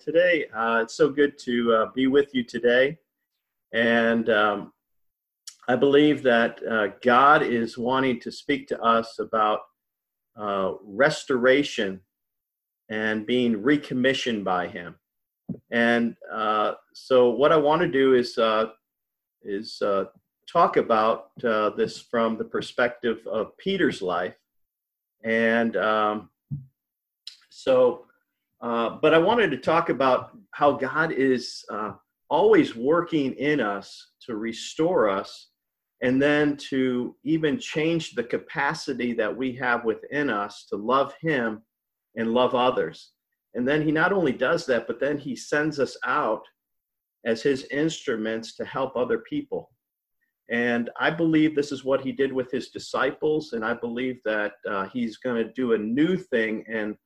today. Uh, it's so good to uh, be with you today. And um, I believe that uh, God is wanting to speak to us about uh, restoration and being recommissioned by Him. And uh, so, what I want to do is uh, is talk about this from the perspective of Peter's life. And um, so, uh, but I wanted to talk about how God is uh, always working in us to restore us and then to even change the capacity that we have within us to love Him and love others. And then He not only does that, but then He sends us out as His instruments to help other people. And I believe this is what He did with His disciples, and I believe that uh, He's going to do a new thing and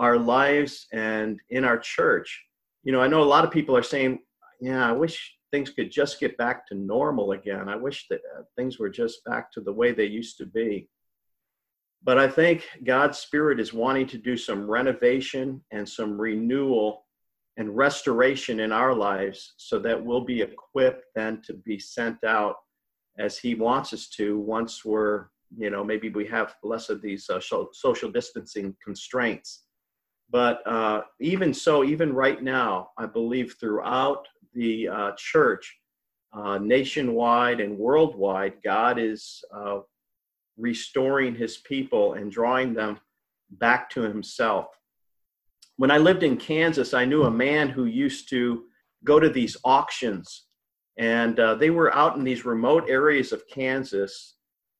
our lives and in our church. You know, I know a lot of people are saying, yeah, I wish things could just get back to normal again. I wish that uh, things were just back to the way they used to be. But I think God's Spirit is wanting to do some renovation and some renewal and restoration in our lives so that we'll be equipped then to be sent out as He wants us to once we're, you know, maybe we have less of these uh, social distancing constraints. But uh, even so, even right now, I believe throughout the uh, church, uh, nationwide and worldwide, God is uh, restoring his people and drawing them back to himself. When I lived in Kansas, I knew a man who used to go to these auctions, and uh, they were out in these remote areas of Kansas.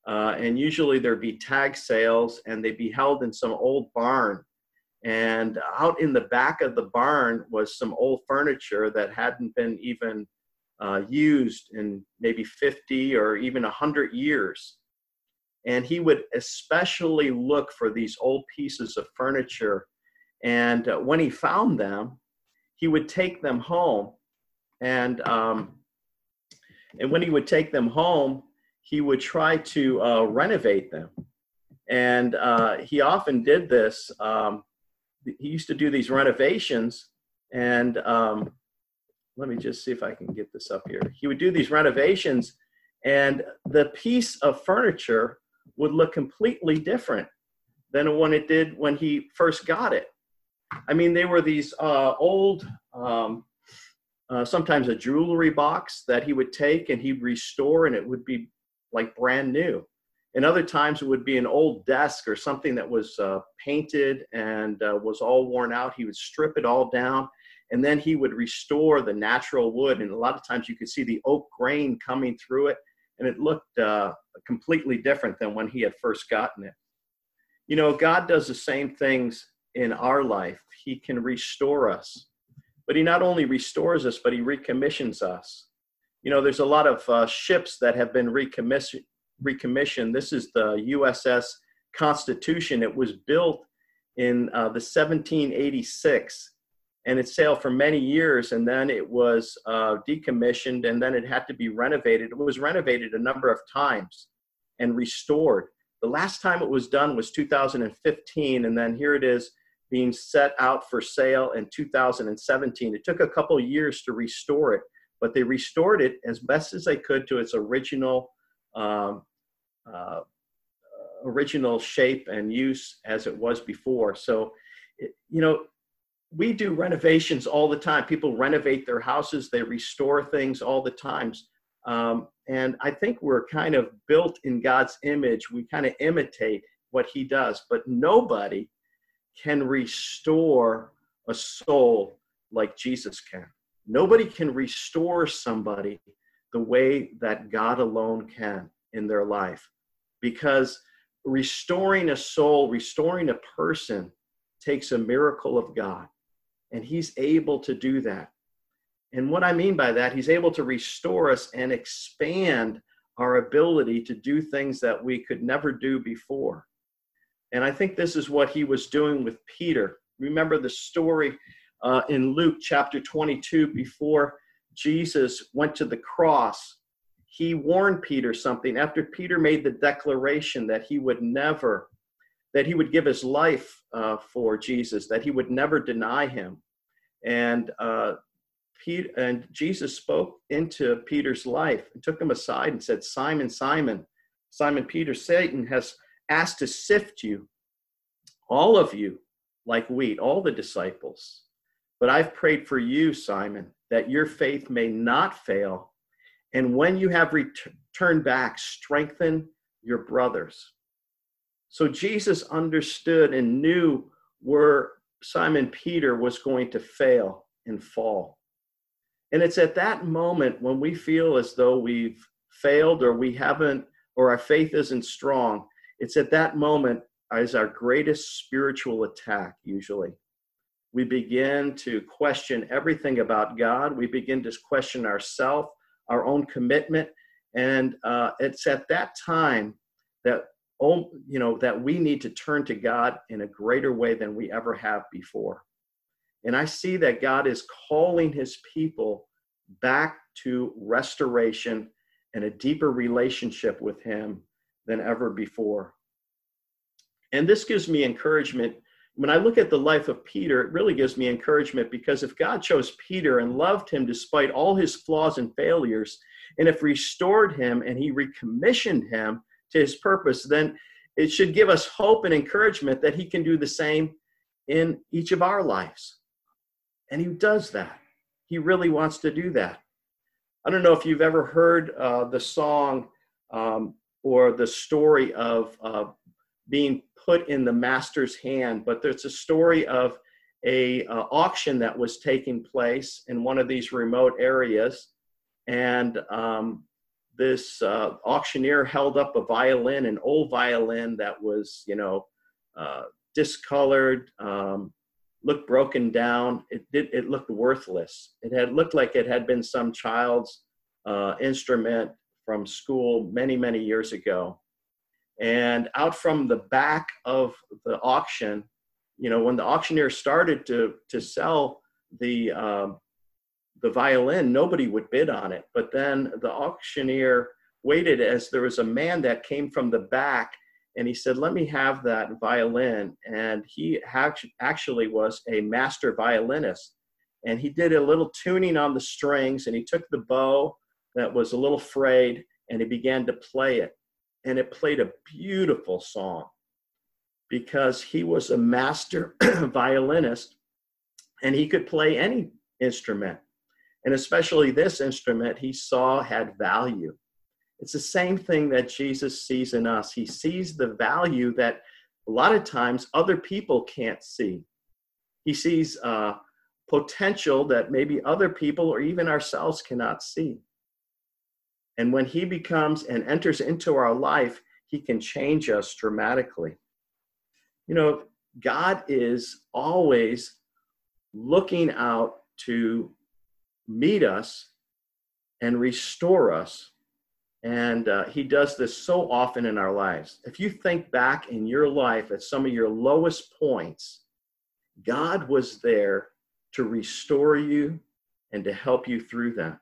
Uh, and usually there'd be tag sales, and they'd be held in some old barn and out in the back of the barn was some old furniture that hadn't been even uh, used in maybe 50 or even 100 years. And he would especially look for these old pieces of furniture. And uh, when he found them, he would take them home. And, um, and when he would take them home, he would try to uh, renovate them. And uh, he often did this. Um, he used to do these renovations and um, let me just see if I can get this up here. He would do these renovations and the piece of furniture would look completely different than when it did when he first got it. I mean, they were these uh, old, um, uh, sometimes a jewelry box that he would take and he'd restore and it would be like brand new and other times it would be an old desk or something that was uh, painted and uh, was all worn out. He would strip it all down and then he would restore the natural wood. And a lot of times you could see the oak grain coming through it and it looked uh, completely different than when he had first gotten it. You know, God does the same things in our life. He can restore us, but He not only restores us, but He recommissions us. You know, there's a lot of uh, ships that have been recommissioned recommissioned. This is the USS Constitution. It was built in uh, the 1786 and it sailed for many years and then it was uh, decommissioned and then it had to be renovated. It was renovated a number of times and restored. The last time it was done was 2015 and then here it is being set out for sale in 2017. It took a couple years to restore it, but they restored it as best as they could to its original um, uh, original shape and use as it was before. So, it, you know, we do renovations all the time. People renovate their houses, they restore things all the times. Um, and I think we're kind of built in God's image. We kind of imitate what He does, but nobody can restore a soul like Jesus can. Nobody can restore somebody the way that God alone can in their life because restoring a soul, restoring a person takes a miracle of God. And He's able to do that. And what I mean by that, He's able to restore us and expand our ability to do things that we could never do before. And I think this is what He was doing with Peter. Remember the story uh, in Luke chapter 22 before Jesus went to the cross he warned Peter something after Peter made the declaration that he would never, that he would give his life uh, for Jesus, that he would never deny him. And uh, and Jesus spoke into Peter's life and took him aside and said, Simon, Simon, Simon Peter, Satan has asked to sift you, all of you, like wheat, all the disciples. But I've prayed for you, Simon, that your faith may not fail. And when you have returned back, strengthen your brothers. So Jesus understood and knew where Simon Peter was going to fail and fall. And it's at that moment when we feel as though we've failed or we haven't, or our faith isn't strong, it's at that moment as our greatest spiritual attack, usually. We begin to question everything about God. We begin to question ourselves, our own commitment. And uh, it's at that time that oh, you know that we need to turn to God in a greater way than we ever have before. And I see that God is calling his people back to restoration and a deeper relationship with him than ever before. And this gives me encouragement. When I look at the life of Peter, it really gives me encouragement because if God chose Peter and loved him despite all his flaws and failures, and if restored him and he recommissioned him to his purpose, then it should give us hope and encouragement that he can do the same in each of our lives. And he does that. He really wants to do that. I don't know if you've ever heard uh, the song um, or the story of uh, being put in the master's hand, but there's a story of a uh, auction that was taking place in one of these remote areas, and um, this uh, auctioneer held up a violin, an old violin that was, you know, uh, discolored, um, looked broken down. It did. It looked worthless. It had looked like it had been some child's uh, instrument from school many, many years ago. And out from the back of the auction, you know, when the auctioneer started to to sell the um, the violin, nobody would bid on it. But then the auctioneer waited as there was a man that came from the back and he said, Let me have that violin. And he actually was a master violinist. And he did a little tuning on the strings and he took the bow that was a little frayed and he began to play it. And it played a beautiful song because he was a master violinist and he could play any instrument. And especially this instrument he saw had value. It's the same thing that Jesus sees in us. He sees the value that a lot of times other people can't see. He sees uh, potential that maybe other people or even ourselves cannot see. And when he becomes and enters into our life, he can change us dramatically. You know, God is always looking out to meet us and restore us. And uh, he does this so often in our lives. If you think back in your life at some of your lowest points, God was there to restore you and to help you through that.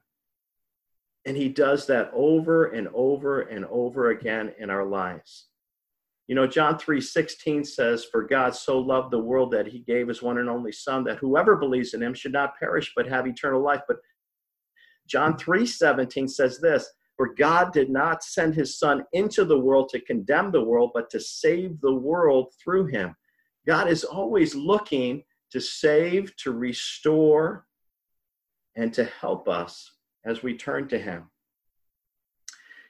And he does that over and over and over again in our lives. You know, John 3 16 says, For God so loved the world that he gave his one and only Son, that whoever believes in him should not perish but have eternal life. But John 3 17 says this, For God did not send his Son into the world to condemn the world, but to save the world through him. God is always looking to save, to restore, and to help us as we turn to him.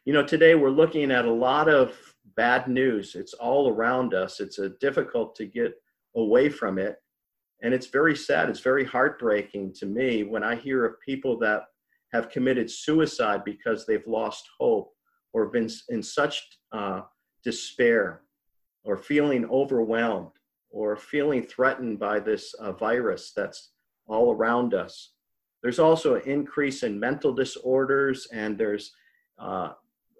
You know, today we're looking at a lot of bad news. It's all around us. It's a difficult to get away from it. And it's very sad. It's very heartbreaking to me when I hear of people that have committed suicide because they've lost hope or been in such uh, despair or feeling overwhelmed or feeling threatened by this uh, virus that's all around us. There's also an increase in mental disorders, and there's uh,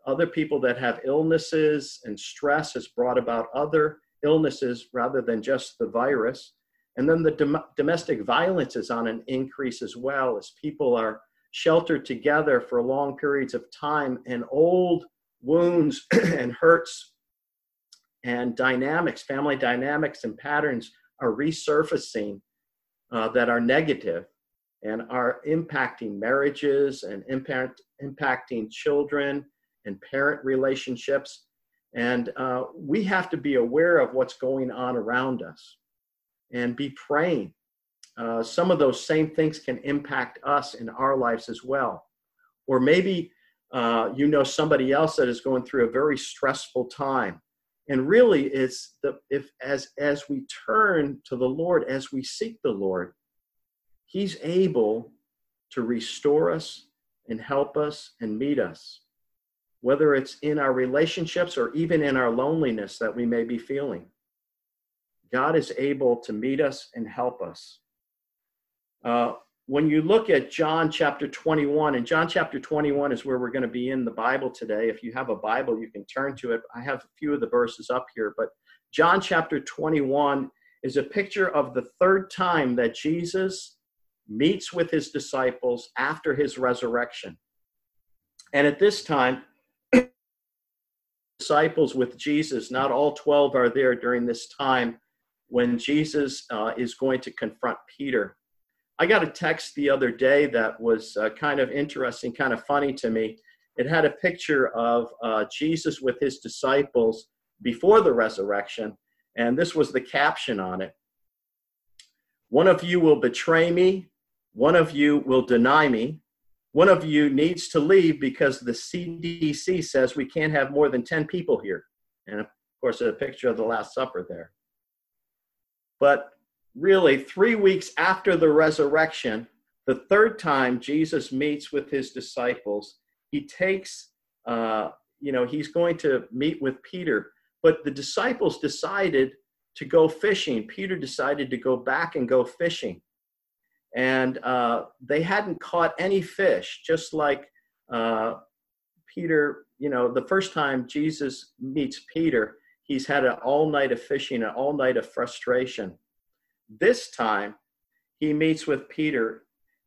other people that have illnesses, and stress has brought about other illnesses rather than just the virus. And then the dom- domestic violence is on an increase as well as people are sheltered together for long periods of time, and old wounds and hurts and dynamics, family dynamics and patterns are resurfacing uh, that are negative and are impacting marriages and impact, impacting children and parent relationships. And uh, we have to be aware of what's going on around us and be praying. Uh, some of those same things can impact us in our lives as well. Or maybe uh, you know somebody else that is going through a very stressful time. And really, it's the if as as we turn to the Lord, as we seek the Lord, He's able to restore us and help us and meet us, whether it's in our relationships or even in our loneliness that we may be feeling. God is able to meet us and help us. Uh, when you look at John chapter 21, and John chapter 21 is where we're going to be in the Bible today. If you have a Bible, you can turn to it. I have a few of the verses up here, but John chapter 21 is a picture of the third time that Jesus meets with his disciples after his resurrection. And at this time, disciples with Jesus, not all 12 are there during this time when Jesus uh, is going to confront Peter. I got a text the other day that was uh, kind of interesting, kind of funny to me. It had a picture of uh, Jesus with his disciples before the resurrection, and this was the caption on it One of you will betray me, one of you will deny me. One of you needs to leave because the CDC says we can't have more than 10 people here. And of course, a picture of the Last Supper there. But really, three weeks after the resurrection, the third time Jesus meets with his disciples, he takes, uh, you know, he's going to meet with Peter. But the disciples decided to go fishing. Peter decided to go back and go fishing and uh, they hadn't caught any fish, just like uh, Peter, you know, the first time Jesus meets Peter, he's had an all night of fishing, an all night of frustration. This time, he meets with Peter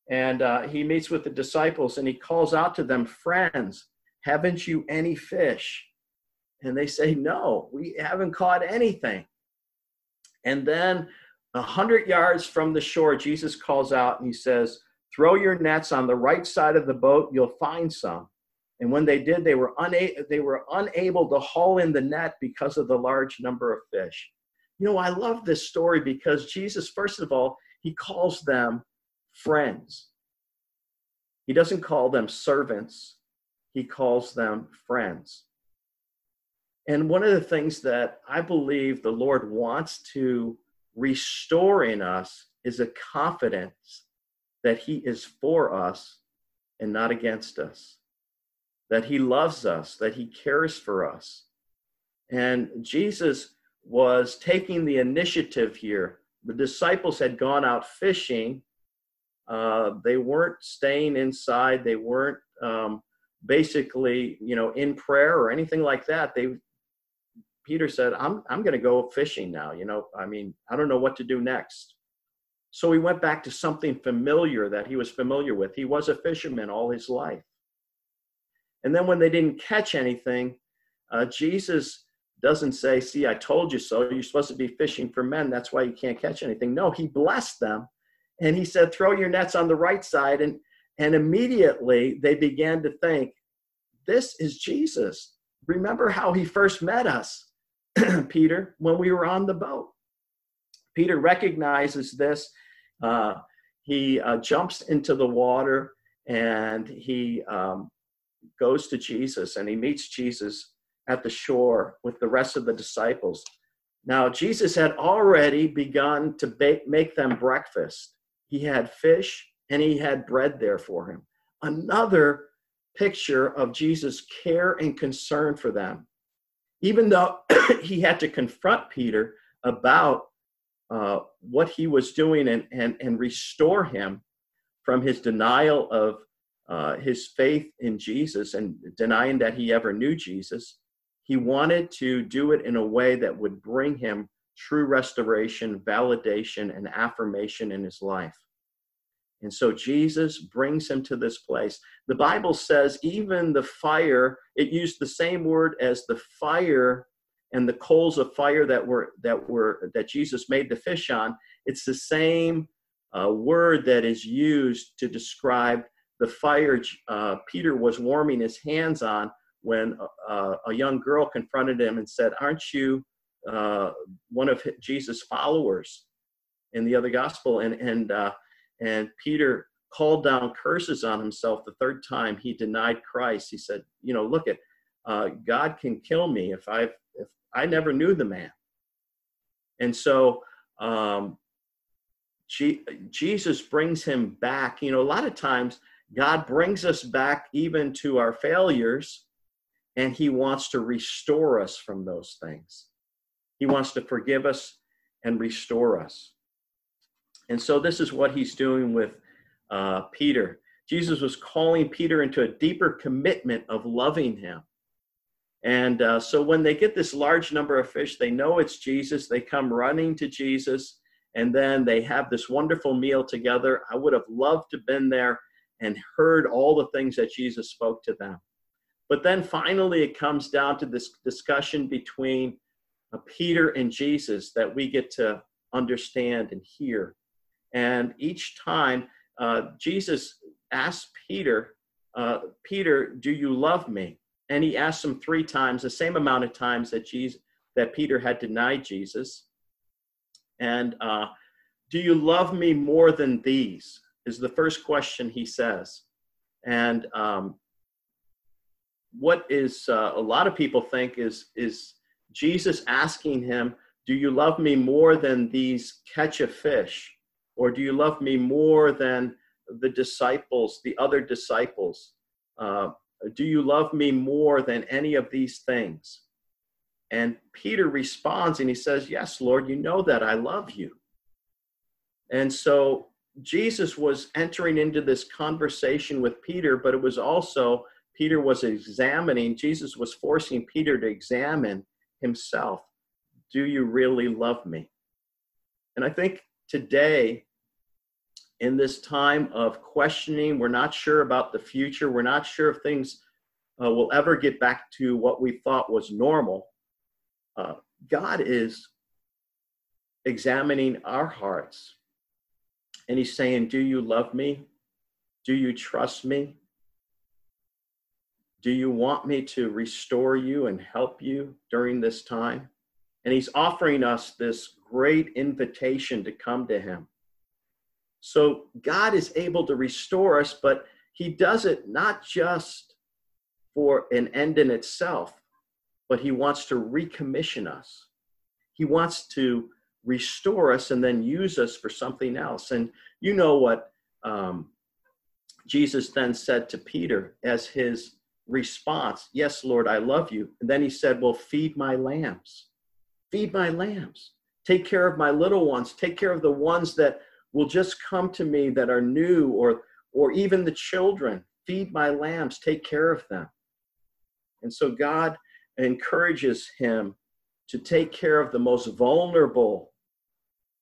and uh, he meets with the disciples and he calls out to them, Friends, haven't you any fish? And they say, No, we haven't caught anything. And then a hundred yards from the shore, Jesus calls out and he says, Throw your nets on the right side of the boat, you'll find some. And when they did, they were, una- they were unable to haul in the net because of the large number of fish. You know, I love this story because Jesus, first of all, he calls them friends. He doesn't call them servants, he calls them friends. And one of the things that I believe the Lord wants to restoring us is a confidence that He is for us and not against us, that He loves us, that He cares for us. And Jesus was taking the initiative here. The disciples had gone out fishing. Uh, they weren't staying inside. They weren't um, basically, you know, in prayer or anything like that. They Peter said, I'm, I'm going to go fishing now. You know, I mean, I don't know what to do next. So he went back to something familiar that he was familiar with. He was a fisherman all his life. And then when they didn't catch anything, uh, Jesus doesn't say, See, I told you so. You're supposed to be fishing for men. That's why you can't catch anything. No, he blessed them. And he said, Throw your nets on the right side. And, and immediately they began to think, This is Jesus. Remember how he first met us. Peter when we were on the boat. Peter recognizes this. Uh, he uh, jumps into the water and he um, goes to Jesus and he meets Jesus at the shore with the rest of the disciples. Now, Jesus had already begun to make them breakfast. He had fish and he had bread there for him. Another picture of Jesus' care and concern for them even though he had to confront Peter about uh, what he was doing and, and, and restore him from his denial of uh, his faith in Jesus and denying that he ever knew Jesus, he wanted to do it in a way that would bring him true restoration, validation, and affirmation in his life. And so Jesus brings him to this place. The Bible says even the fire, it used the same word as the fire and the coals of fire that were that were that Jesus made the fish on. It's the same uh, word that is used to describe the fire uh, Peter was warming his hands on when uh, a young girl confronted him and said, Aren't you uh, one of Jesus' followers in the other gospel? And, and, uh, and Peter called down curses on himself the third time he denied Christ. He said, You know, look at uh, God can kill me if I if I never knew the man. And so um, G- Jesus brings him back. You know, a lot of times God brings us back even to our failures, and He wants to restore us from those things. He wants to forgive us and restore us. And so, this is what He's doing with uh, Peter. Jesus was calling Peter into a deeper commitment of loving him. And uh, so when they get this large number of fish, they know it's Jesus. They come running to Jesus, and then they have this wonderful meal together. I would have loved to have been there and heard all the things that Jesus spoke to them. But then finally, it comes down to this discussion between uh, Peter and Jesus that we get to understand and hear. And each time, uh, Jesus asked Peter, uh, Peter, do you love me? And he asked him three times, the same amount of times that Jesus, that Peter had denied Jesus. And uh, do you love me more than these? Is the first question he says. And um, what is uh, a lot of people think is is Jesus asking him, "Do you love me more than these catch of fish, or do you love me more than the disciples, the other disciples? Uh, do you love me more than any of these things?" And Peter responds and he says, "Yes, Lord, you know that I love you." And so Jesus was entering into this conversation with Peter, but it was also Peter was examining, Jesus was forcing Peter to examine himself. Do you really love me? And I think today, in this time of questioning, we're not sure about the future, we're not sure if things uh, will ever get back to what we thought was normal. Uh, God is examining our hearts and he's saying, Do you love me? Do you trust me? Do you want me to restore you and help you during this time? And he's offering us this great invitation to come to him. So God is able to restore us, but he does it not just for an end in itself, but he wants to recommission us. He wants to restore us and then use us for something else. And you know what um, Jesus then said to Peter as his response Yes, Lord, I love you. And then he said, Well, feed my lambs. Feed my lambs. Take care of my little ones. Take care of the ones that will just come to me that are new or or even the children. Feed my lambs. Take care of them. And so God encourages him to take care of the most vulnerable.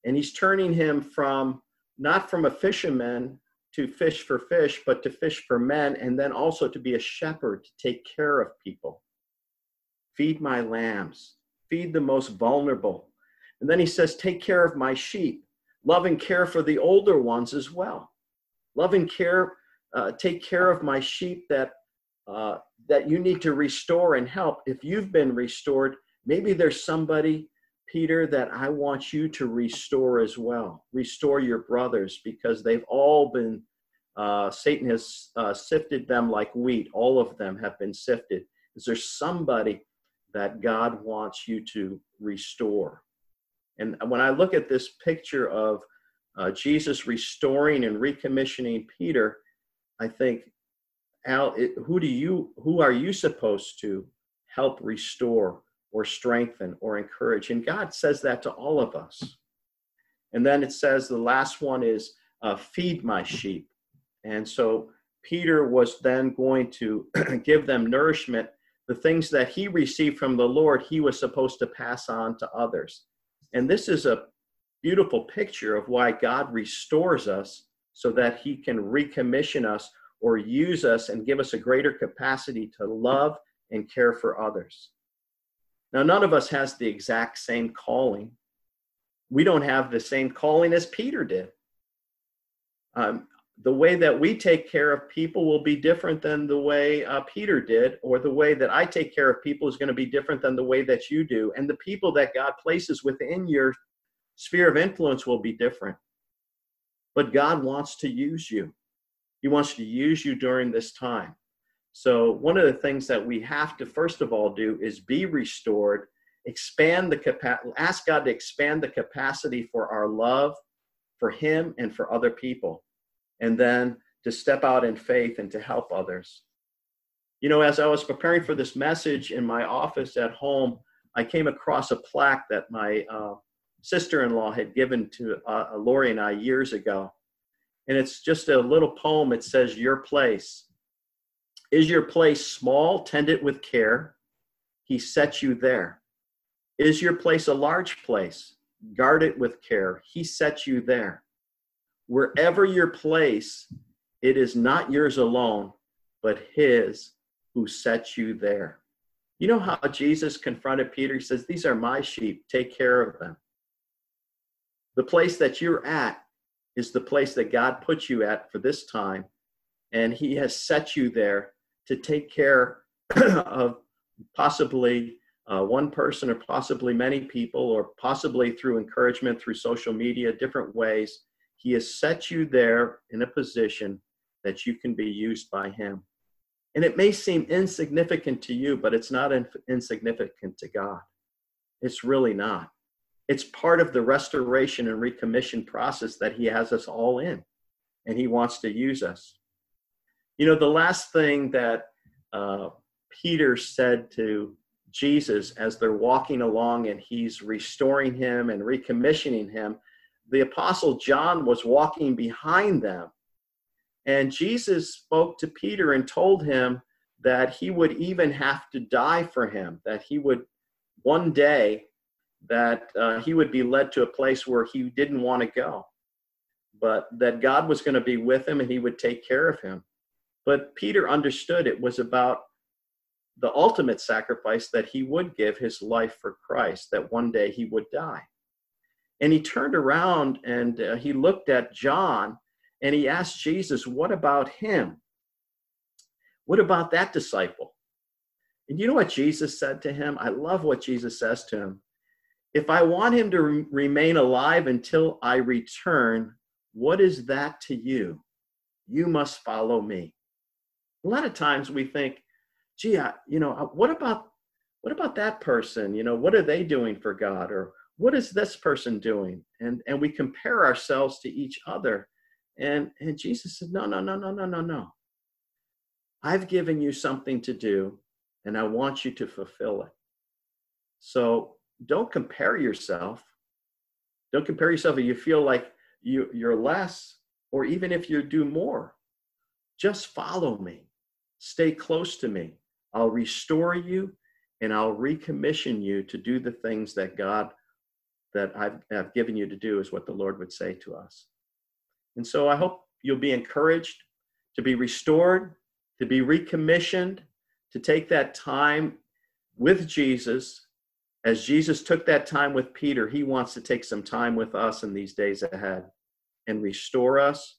And he's turning him from not from a fisherman to fish for fish, but to fish for men, and then also to be a shepherd to take care of people. Feed my lambs, feed the most vulnerable. And then he says, Take care of my sheep. Love and care for the older ones as well. Love and care, uh, take care of my sheep that uh, that you need to restore and help. If you've been restored, maybe there's somebody Peter, that I want you to restore as well. Restore your brothers because they've all been, uh, Satan has uh, sifted them like wheat. All of them have been sifted. Is there somebody that God wants you to restore? And when I look at this picture of uh, Jesus restoring and recommissioning Peter, I think, Al, it, who do you, who are you supposed to help restore or strengthen or encourage. And God says that to all of us. And then it says the last one is uh, feed my sheep. And so Peter was then going to give them nourishment. The things that he received from the Lord, he was supposed to pass on to others. And this is a beautiful picture of why God restores us so that he can recommission us or use us and give us a greater capacity to love and care for others. Now, none of us has the exact same calling. We don't have the same calling as Peter did. Um, the way that we take care of people will be different than the way uh, Peter did, or the way that I take care of people is going to be different than the way that you do. And the people that God places within your sphere of influence will be different. But God wants to use you, He wants to use you during this time. So, one of the things that we have to first of all do is be restored, expand the capacity, ask God to expand the capacity for our love for Him and for other people and then to step out in faith and to help others. You know, as I was preparing for this message in my office at home, I came across a plaque that my uh, sister in law had given to uh, Lori and I years ago. And it's just a little poem. It says, Your place. Is your place small? Tend it with care. He set you there. Is your place a large place? Guard it with care. He set you there wherever your place, it is not yours alone, but His who set you there. You know how Jesus confronted Peter? He says, These are my sheep, take care of them. The place that you're at is the place that God put you at for this time, and He has set you there to take care of possibly uh, one person or possibly many people, or possibly through encouragement through social media, different ways he has set you there in a position that you can be used by Him. And it may seem insignificant to you, but it's not in- insignificant to God. It's really not. It's part of the restoration and recommission process that He has us all in, and He wants to use us. You know, the last thing that uh, Peter said to Jesus as they're walking along and he's restoring him and recommissioning him the apostle John was walking behind them. And Jesus spoke to Peter and told him that he would even have to die for him, that he would one day that uh, he would be led to a place where he didn't want to go, but that God was going to be with him and he would take care of him. But Peter understood it was about the ultimate sacrifice that he would give his life for Christ, that one day he would die. And he turned around and uh, he looked at John and he asked Jesus, What about him? What about that disciple? And you know what Jesus said to him? I love what Jesus says to him. If I want him to re- remain alive until I return, what is that to you? You must follow me. A lot of times we think, gee, I, you know, uh, what about what about that person? You know, what are they doing for God? Or what is this person doing? And and we compare ourselves to each other. And and jesus said no no no no no no no. I've given you something to do and i want you to fulfill it. So don't compare yourself. Don't compare yourself if you feel like you you're less or even if you do more. Just follow me. Stay close to me. I'll restore you and i'll recommission you to do the things that god that I've, I've given you to do, is what the Lord would say to us. And so I hope you'll be encouraged to be restored, to be recommissioned, to take that time with Jesus. As Jesus took that time with Peter, he wants to take some time with us in these days ahead and restore us,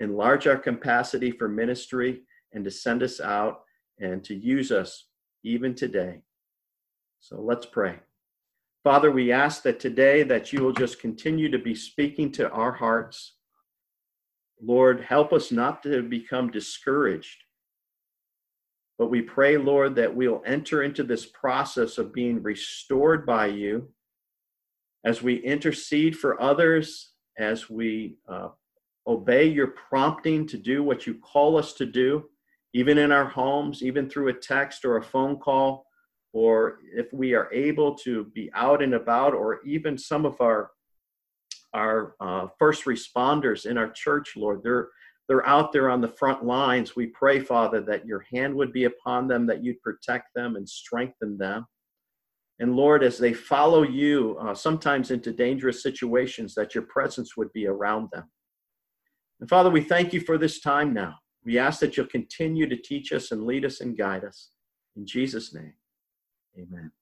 enlarge our capacity for ministry, and to send us out and to use us even today. So let's pray. Father, we ask that today that you will just continue to be speaking to our hearts. Lord, help us not to become discouraged. But we pray, Lord, that we'll enter into this process of being restored by you as we intercede for others, as we uh, obey your prompting to do what you call us to do, even in our homes, even through a text or a phone call or if we are able to be out and about, or even some of our our uh, first responders in our church, Lord, they're they're out there on the front lines. We pray, Father, that your hand would be upon them, that you'd protect them and strengthen them. And Lord, as they follow you, uh, sometimes into dangerous situations, that your presence would be around them. And Father, we thank you for this time now. We ask that you'll continue to teach us and lead us and guide us. In Jesus' name. Amen.